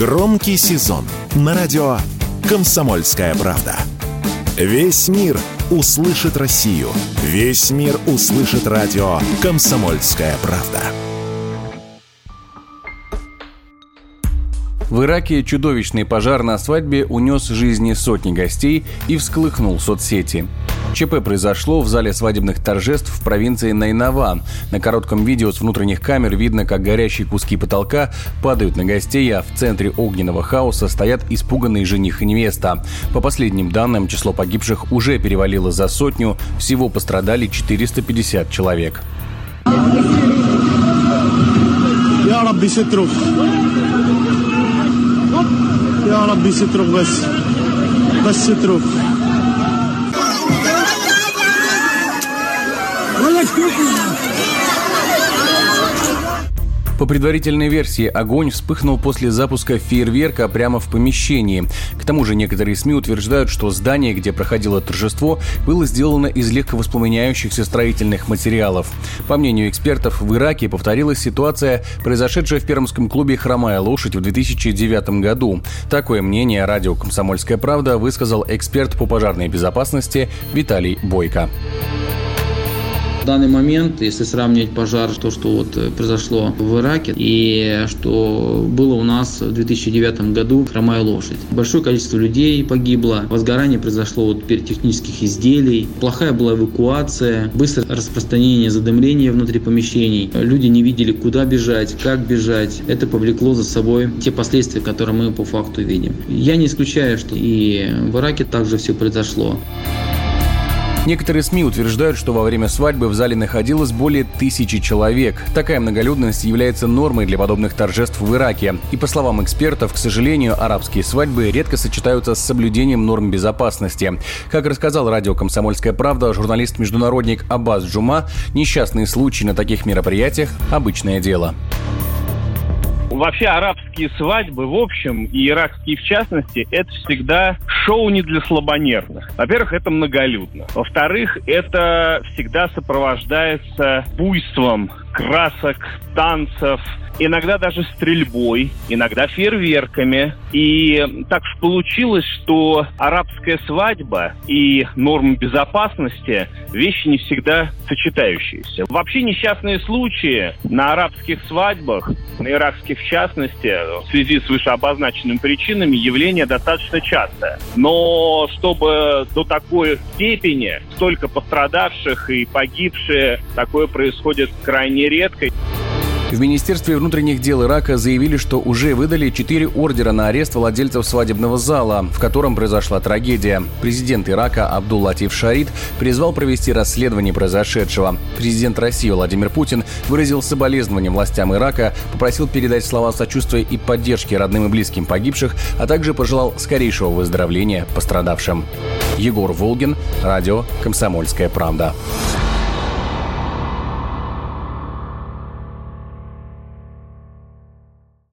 Громкий сезон на радио «Комсомольская правда». Весь мир услышит Россию. Весь мир услышит радио «Комсомольская правда». В Ираке чудовищный пожар на свадьбе унес жизни сотни гостей и всколыхнул соцсети. ЧП произошло в зале свадебных торжеств в провинции Найнава. На коротком видео с внутренних камер видно, как горящие куски потолка падают на гостей, а в центре огненного хаоса стоят испуганные жених и невеста. По последним данным, число погибших уже перевалило за сотню, всего пострадали 450 человек. يا ربي سترك يا ربي سترك بس بس سترك По предварительной версии, огонь вспыхнул после запуска фейерверка прямо в помещении. К тому же некоторые СМИ утверждают, что здание, где проходило торжество, было сделано из легковоспламеняющихся строительных материалов. По мнению экспертов, в Ираке повторилась ситуация, произошедшая в пермском клубе «Хромая лошадь» в 2009 году. Такое мнение радио «Комсомольская правда» высказал эксперт по пожарной безопасности Виталий Бойко. В данный момент, если сравнивать пожар, то, что вот э, произошло в Ираке и что было у нас в 2009 году «Хромая лошадь». Большое количество людей погибло, возгорание произошло от пиротехнических изделий, плохая была эвакуация, быстрое распространение задымления внутри помещений. Люди не видели, куда бежать, как бежать. Это повлекло за собой те последствия, которые мы по факту видим. Я не исключаю, что и в Ираке также все произошло. Некоторые СМИ утверждают, что во время свадьбы в зале находилось более тысячи человек. Такая многолюдность является нормой для подобных торжеств в Ираке. И по словам экспертов, к сожалению, арабские свадьбы редко сочетаются с соблюдением норм безопасности. Как рассказал радио «Комсомольская правда» журналист-международник Аббас Джума, несчастные случаи на таких мероприятиях – обычное дело. Вообще арабские свадьбы, в общем, и иракские в частности, это всегда шоу не для слабонервных. Во-первых, это многолюдно. Во-вторых, это всегда сопровождается буйством красок, танцев, иногда даже стрельбой, иногда фейерверками. И так уж получилось, что арабская свадьба и нормы безопасности – вещи не всегда сочетающиеся. Вообще несчастные случаи на арабских свадьбах, на иракских в частности, в связи с вышеобозначенными причинами, явление достаточно частое. Но чтобы до такой степени столько пострадавших и погибшие, такое происходит крайне редко. В Министерстве внутренних дел Ирака заявили, что уже выдали четыре ордера на арест владельцев свадебного зала, в котором произошла трагедия. Президент Ирака Абдул Латиф Шарид призвал провести расследование произошедшего. Президент России Владимир Путин выразил соболезнования властям Ирака, попросил передать слова сочувствия и поддержки родным и близким погибших, а также пожелал скорейшего выздоровления пострадавшим. Егор Волгин, радио «Комсомольская правда».